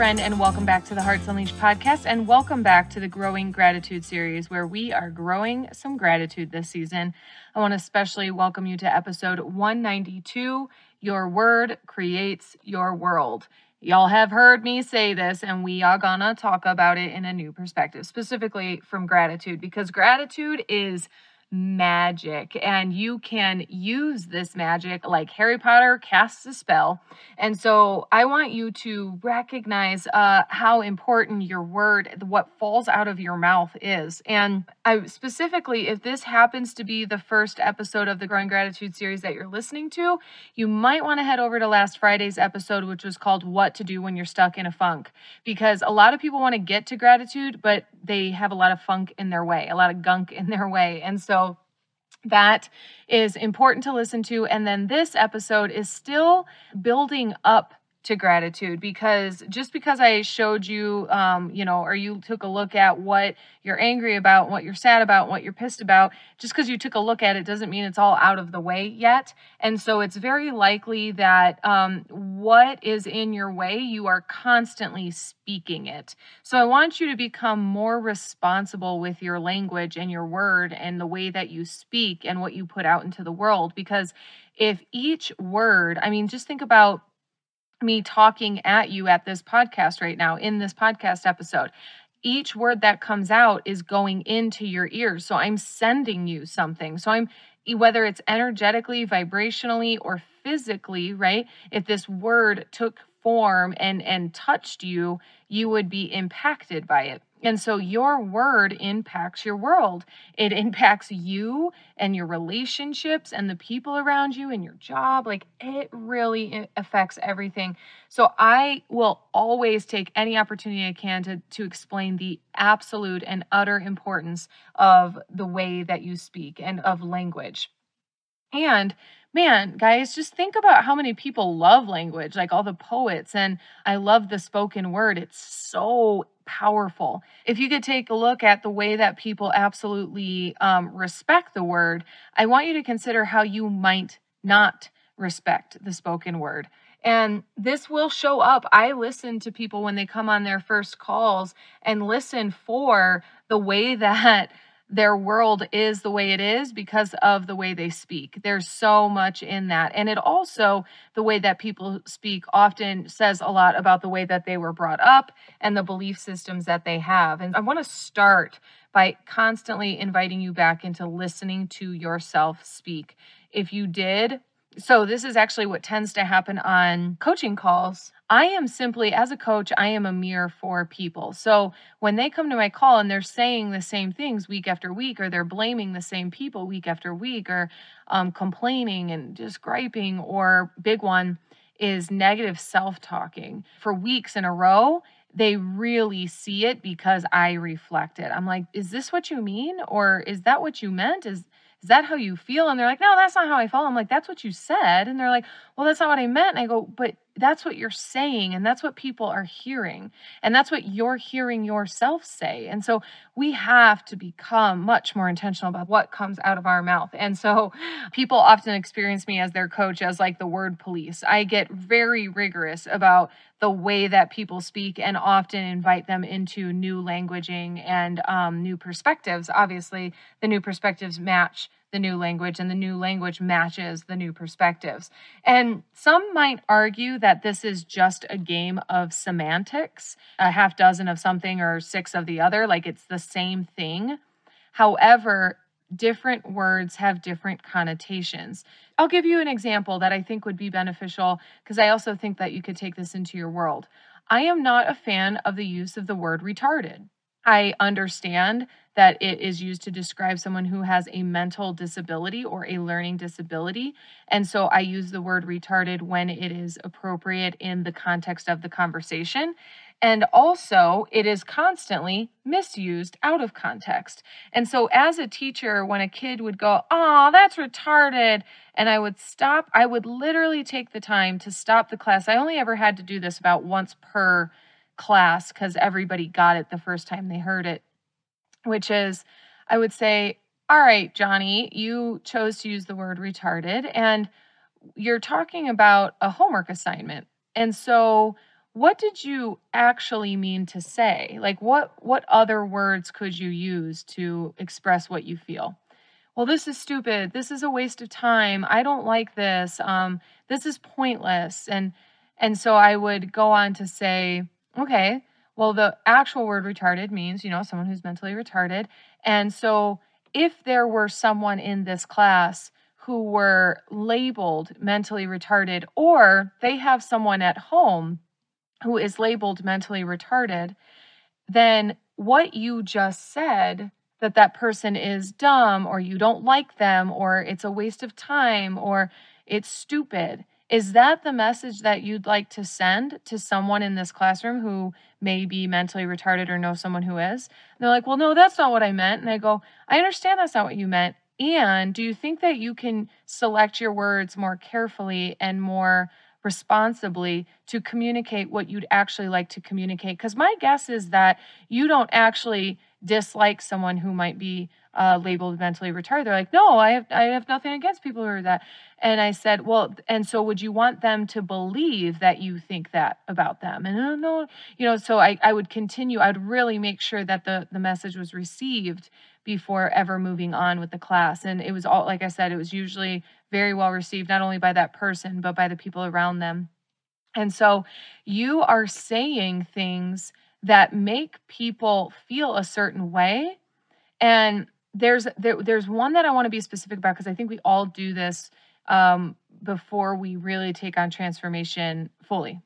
friend, and welcome back to the Hearts Unleashed podcast, and welcome back to the Growing Gratitude series, where we are growing some gratitude this season. I want to especially welcome you to episode 192 Your Word Creates Your World. Y'all have heard me say this, and we are gonna talk about it in a new perspective, specifically from gratitude, because gratitude is magic and you can use this magic like Harry Potter casts a spell. And so I want you to recognize uh, how important your word, what falls out of your mouth is. And I specifically, if this happens to be the first episode of the Growing Gratitude series that you're listening to, you might want to head over to last Friday's episode, which was called What to Do When You're Stuck in a Funk. Because a lot of people want to get to gratitude, but they have a lot of funk in their way, a lot of gunk in their way. And so that is important to listen to. And then this episode is still building up to gratitude because just because I showed you, um, you know, or you took a look at what you're angry about, what you're sad about, what you're pissed about, just because you took a look at it doesn't mean it's all out of the way yet. And so it's very likely that um, what is in your way, you are constantly speaking it. So I want you to become more responsible with your language and your word and the way that you speak and what you put out into the world because if each word, I mean, just think about me talking at you at this podcast right now in this podcast episode. Each word that comes out is going into your ears. So I'm sending you something. So I'm whether it's energetically, vibrationally, or physically, right? If this word took form and and touched you, you would be impacted by it. And so your word impacts your world. It impacts you and your relationships and the people around you and your job. Like it really affects everything. So I will always take any opportunity I can to, to explain the absolute and utter importance of the way that you speak and of language. And man, guys, just think about how many people love language, like all the poets. And I love the spoken word. It's so powerful. If you could take a look at the way that people absolutely um, respect the word, I want you to consider how you might not respect the spoken word. And this will show up. I listen to people when they come on their first calls and listen for the way that their world is the way it is because of the way they speak. There's so much in that. And it also, the way that people speak often says a lot about the way that they were brought up and the belief systems that they have. And I want to start by constantly inviting you back into listening to yourself speak. If you did, so this is actually what tends to happen on coaching calls I am simply, as a coach, I am a mirror for people. So when they come to my call and they're saying the same things week after week, or they're blaming the same people week after week, or um, complaining and just griping, or big one is negative self talking for weeks in a row, they really see it because I reflect it. I'm like, is this what you mean? Or is that what you meant? Is is that how you feel? And they're like, no, that's not how I feel. I'm like, that's what you said. And they're like, well, that's not what I meant. And I go, but that's what you're saying and that's what people are hearing and that's what you're hearing yourself say and so we have to become much more intentional about what comes out of our mouth and so people often experience me as their coach as like the word police. I get very rigorous about the way that people speak and often invite them into new languaging and um, new perspectives. Obviously the new perspectives match the new language and the new language matches the new perspectives. And some might argue that this is just a game of semantics, a half dozen of something or six of the other, like it's the same thing. However, different words have different connotations. I'll give you an example that I think would be beneficial because I also think that you could take this into your world. I am not a fan of the use of the word retarded. I understand that it is used to describe someone who has a mental disability or a learning disability. And so I use the word retarded when it is appropriate in the context of the conversation. And also, it is constantly misused out of context. And so, as a teacher, when a kid would go, Oh, that's retarded, and I would stop, I would literally take the time to stop the class. I only ever had to do this about once per class because everybody got it the first time they heard it, which is I would say, All right, Johnny, you chose to use the word retarded, and you're talking about a homework assignment. And so, what did you actually mean to say? Like what what other words could you use to express what you feel? Well, this is stupid. This is a waste of time. I don't like this. Um this is pointless. And and so I would go on to say, okay, well the actual word retarded means, you know, someone who's mentally retarded. And so if there were someone in this class who were labeled mentally retarded or they have someone at home who is labeled mentally retarded, then what you just said that that person is dumb or you don't like them or it's a waste of time or it's stupid. Is that the message that you'd like to send to someone in this classroom who may be mentally retarded or know someone who is? And they're like, well, no, that's not what I meant. And I go, I understand that's not what you meant. And do you think that you can select your words more carefully and more responsibly to communicate what you'd actually like to communicate. Because my guess is that you don't actually dislike someone who might be uh, labeled mentally retarded. They're like, no, I have I have nothing against people who are that. And I said, well, and so would you want them to believe that you think that about them? And no, no, you know, so I, I would continue. I'd really make sure that the the message was received before ever moving on with the class. And it was all, like I said, it was usually very well received, not only by that person, but by the people around them. And so you are saying things that make people feel a certain way. And there's there, there's one that I want to be specific about because I think we all do this um, before we really take on transformation fully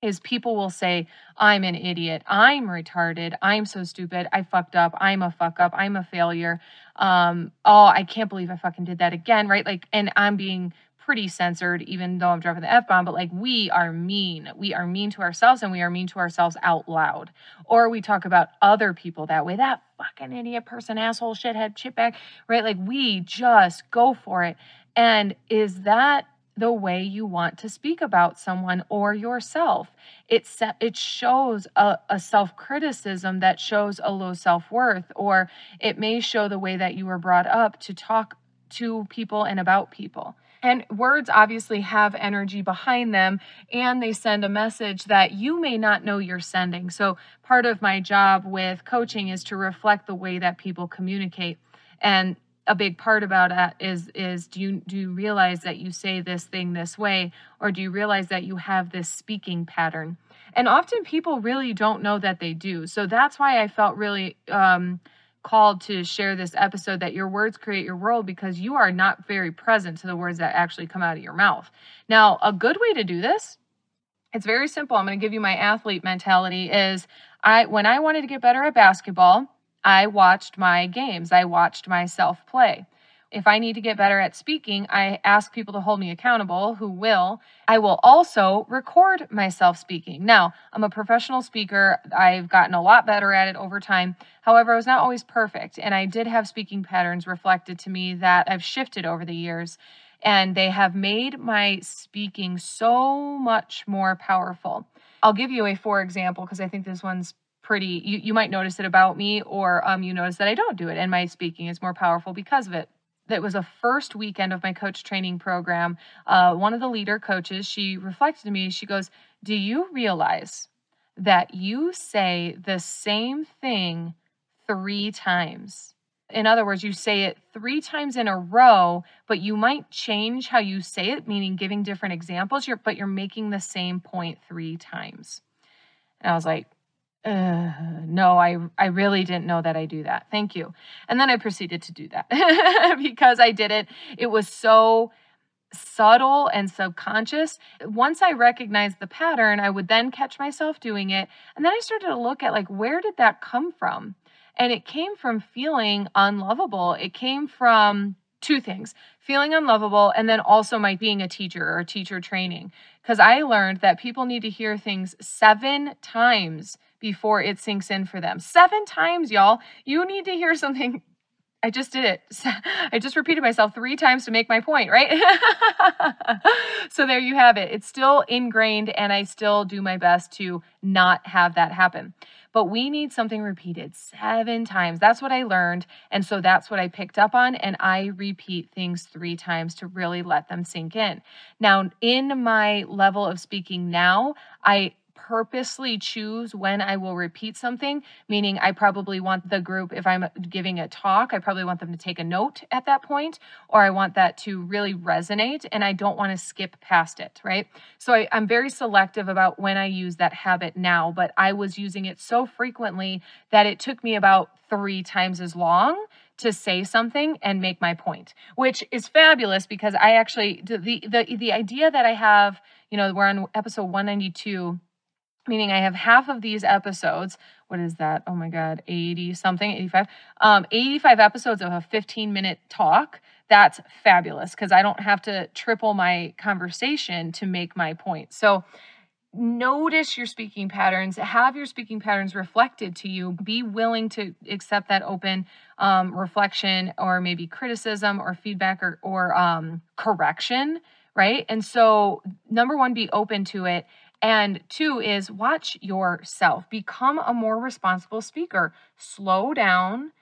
is people will say, I'm an idiot. I'm retarded. I'm so stupid. I fucked up. I'm a fuck up. I'm a failure. Um, oh, I can't believe I fucking did that again. Right. Like, and I'm being pretty censored, even though I'm dropping the F bomb, but like we are mean. We are mean to ourselves and we are mean to ourselves out loud. Or we talk about other people that way. That fucking idiot person, asshole, shithead, shitbag, right? Like we just go for it. And is that the way you want to speak about someone or yourself. It, it shows a, a self criticism that shows a low self worth, or it may show the way that you were brought up to talk to people and about people. And words obviously have energy behind them and they send a message that you may not know you're sending. So, part of my job with coaching is to reflect the way that people communicate. And a big part about it is is do you do you realize that you say this thing this way? Or do you realize that you have this speaking pattern? And often people really don't know that they do. So that's why i felt really um, called to share this episode that your words create your world because you are not very present to the words that actually come out of your mouth. Now a good way to do this it's very simple. I'm going to give you my athlete mentality is i when i wanted to get better at basketball I watched my games, I watched myself play. If I need to get better at speaking, I ask people to hold me accountable who will. I will also record myself speaking. Now, I'm a professional speaker. I've gotten a lot better at it over time. However, I was not always perfect, and I did have speaking patterns reflected to me that I've shifted over the years, and they have made my speaking so much more powerful. I'll give you a for example because I think this one's pretty you, you might notice it about me or um, you notice that i don't do it. And my speaking is more powerful because of it. That was a first weekend of my coach training program. Uh, one of the leader coaches she reflected to me she goes do you realize that you say the same thing three times? In other words, you say it three times in a row, but you might change how you say it, meaning giving different examples, you're, but you're making the same point three times. And I was like, uh, no, I I really didn't know that I do that. Thank you. And then I proceeded to do that because I did it. It was so subtle and subconscious. Once I recognized the pattern, I would then catch myself doing it. And then I started to look at like where did that come from? And it came from feeling unlovable. It came from two things feeling unlovable and then also my being a teacher or teacher training because i learned that people need to hear things seven times before it sinks in for them. Seven times, y'all. You need to hear something. I just did it. I just repeated myself three times to make my point, right? so there you have it. It's still ingrained, and I still do my best to not have that happen. But we need something repeated seven times. That's what I learned. And so that's what I picked up on. And I repeat things three times to really let them sink in. Now, in my level of speaking now, I purposely choose when I will repeat something, meaning I probably want the group, if I'm giving a talk, I probably want them to take a note at that point, or I want that to really resonate and I don't want to skip past it, right? So I, I'm very selective about when I use that habit now, but I was using it so frequently that it took me about three times as long to say something and make my point, which is fabulous because I actually the the the idea that I have, you know, we're on episode 192 meaning I have half of these episodes. What is that? Oh my God, 80 something, 85. Um, 85 episodes of a 15 minute talk. That's fabulous because I don't have to triple my conversation to make my point. So, notice your speaking patterns have your speaking patterns reflected to you be willing to accept that open um, reflection or maybe criticism or feedback or, or um, correction right and so number one be open to it and two is watch yourself. Become a more responsible speaker. Slow down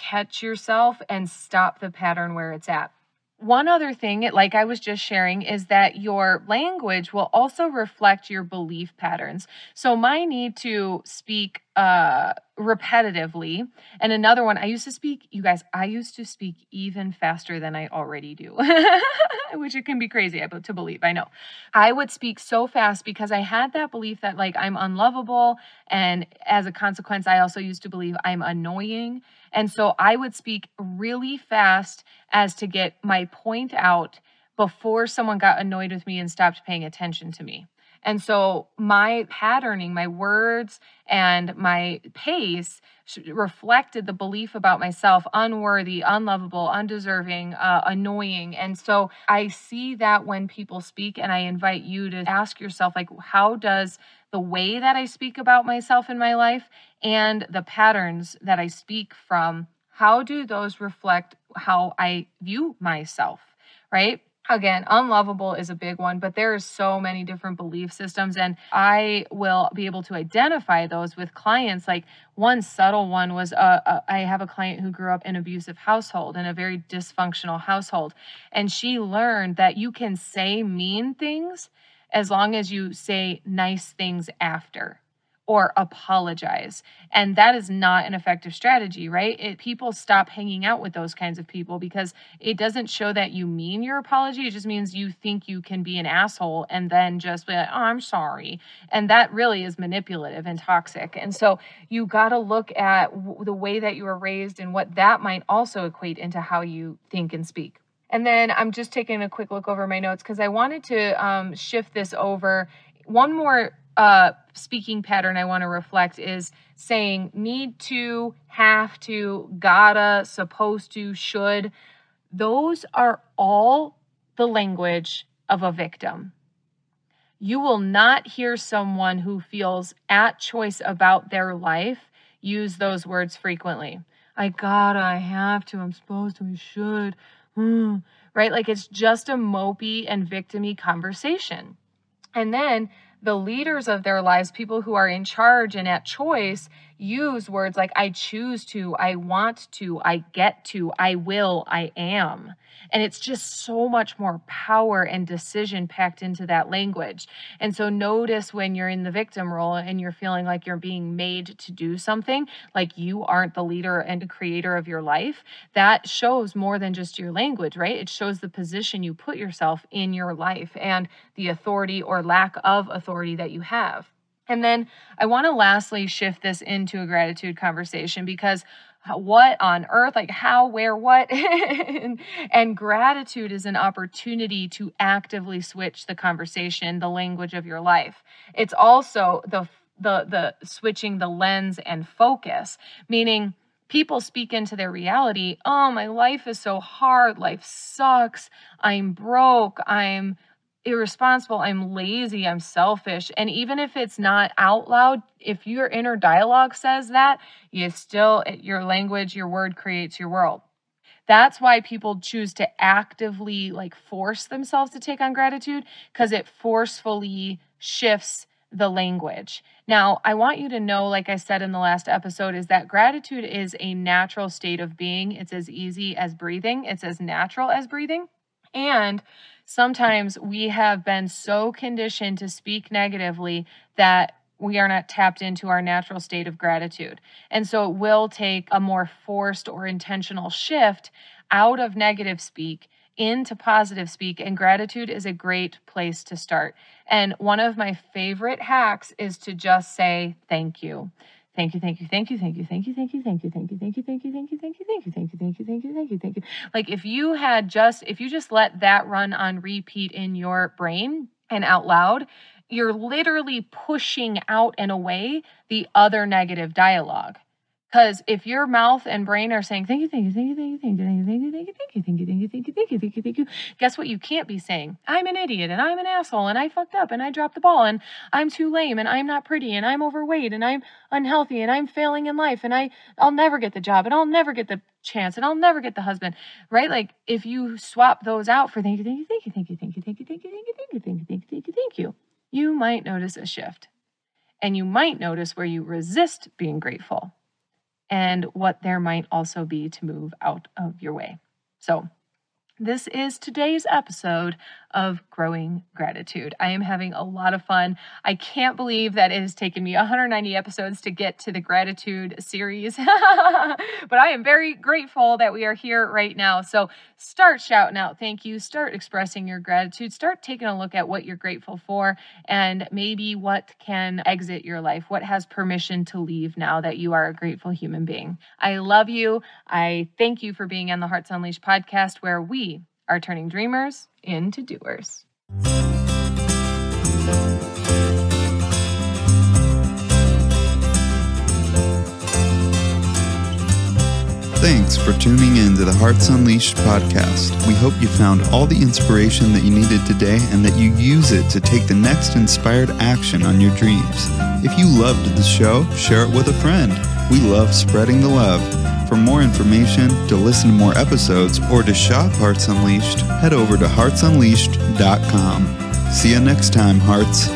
catch yourself and stop the pattern where it's at one other thing, like I was just sharing, is that your language will also reflect your belief patterns. So, my need to speak uh, repetitively, and another one, I used to speak, you guys, I used to speak even faster than I already do, which it can be crazy to believe. I know. I would speak so fast because I had that belief that, like, I'm unlovable. And as a consequence, I also used to believe I'm annoying. And so I would speak really fast as to get my point out before someone got annoyed with me and stopped paying attention to me. And so my patterning, my words, and my pace reflected the belief about myself unworthy, unlovable, undeserving, uh, annoying. And so I see that when people speak, and I invite you to ask yourself, like, how does the way that I speak about myself in my life and the patterns that I speak from, how do those reflect how I view myself, right? Again, unlovable is a big one, but there are so many different belief systems, and I will be able to identify those with clients. Like one subtle one was uh, uh, I have a client who grew up in abusive household, in a very dysfunctional household, and she learned that you can say mean things as long as you say nice things after or apologize. And that is not an effective strategy, right? It, people stop hanging out with those kinds of people because it doesn't show that you mean your apology. It just means you think you can be an asshole and then just be like, oh, I'm sorry. And that really is manipulative and toxic. And so you got to look at w- the way that you were raised and what that might also equate into how you think and speak. And then I'm just taking a quick look over my notes because I wanted to um, shift this over. One more uh, speaking pattern I want to reflect is saying need to, have to, gotta, supposed to, should. Those are all the language of a victim. You will not hear someone who feels at choice about their life use those words frequently. I gotta, I have to, I'm supposed to, I should. right? Like it's just a mopey and victimy conversation. And then the leaders of their lives, people who are in charge and at choice, use words like I choose to, I want to, I get to, I will, I am. And it's just so much more power and decision packed into that language. And so notice when you're in the victim role and you're feeling like you're being made to do something, like you aren't the leader and creator of your life, that shows more than just your language, right? It shows the position you put yourself in your life and the authority or lack of authority that you have. And then I want to lastly shift this into a gratitude conversation because what on earth like how where what? And, and, gratitude is an opportunity to actively switch the conversation the language of your life. It's also the the the switching the lens and focus meaning people speak into their reality oh my life is so hard. Life sucks. I'm broke. I'm irresponsible, I'm lazy, I'm selfish. And even if it's not out loud, if your inner dialogue says that, you still, eh, your language, your word creates your world. That's why people choose to actively like force themselves to take on gratitude because it forcefully shifts the language. Now, I want you to know, like I said in the last episode, is that gratitude is a natural state of being. It's as easy as breathing, it's as natural as breathing. And sometimes we have been so conditioned to speak negatively that we are not tapped into our natural state of gratitude. And so it will take a more forced or intentional shift out of negative speak into positive speak. And gratitude is a great place to start. And one of my favorite hacks is to just say thank you. Thank you, thank you, thank you, thank you, thank you, thank you, thank you, thank you, thank you, thank you, thank you, thank you, thank you, thank you, thank you, thank you, thank you, thank you. Like if you had just, if you just let that run on repeat in your brain and out loud, you're literally pushing out and away the other negative dialogue. Because if your mouth and brain are saying, thank you, thank you, thank you, thank you, thank you, thank you, thank you, thank you, thank you, thank you, thank you, thank you, thank you, thank you, guess what you can't be saying? I'm an idiot and I'm an asshole and I fucked up and I dropped the ball and I'm too lame and I'm not pretty and I'm overweight and I'm unhealthy and I'm failing in life and I I'll never get the job and I'll never get the chance and I'll never get the husband. Right? Like if you swap those out for thank you, thank you, thank you, thank you, thank you, thank you, thank you, thank you, thank you, thank you, thank you, thank you, thank you, you might notice a shift. And you might notice where you resist being grateful and what there might also be to move out of your way. So, this is today's episode of Growing Gratitude. I am having a lot of fun. I can't believe that it has taken me 190 episodes to get to the gratitude series, but I am very grateful that we are here right now. So start shouting out thank you, start expressing your gratitude, start taking a look at what you're grateful for, and maybe what can exit your life, what has permission to leave now that you are a grateful human being. I love you. I thank you for being on the Hearts Unleashed podcast, where we are turning dreamers into doers. Thanks for tuning in to the Hearts Unleashed podcast. We hope you found all the inspiration that you needed today and that you use it to take the next inspired action on your dreams. If you loved the show, share it with a friend. We love spreading the love. For more information, to listen to more episodes, or to shop Hearts Unleashed, head over to heartsunleashed.com. See you next time, Hearts.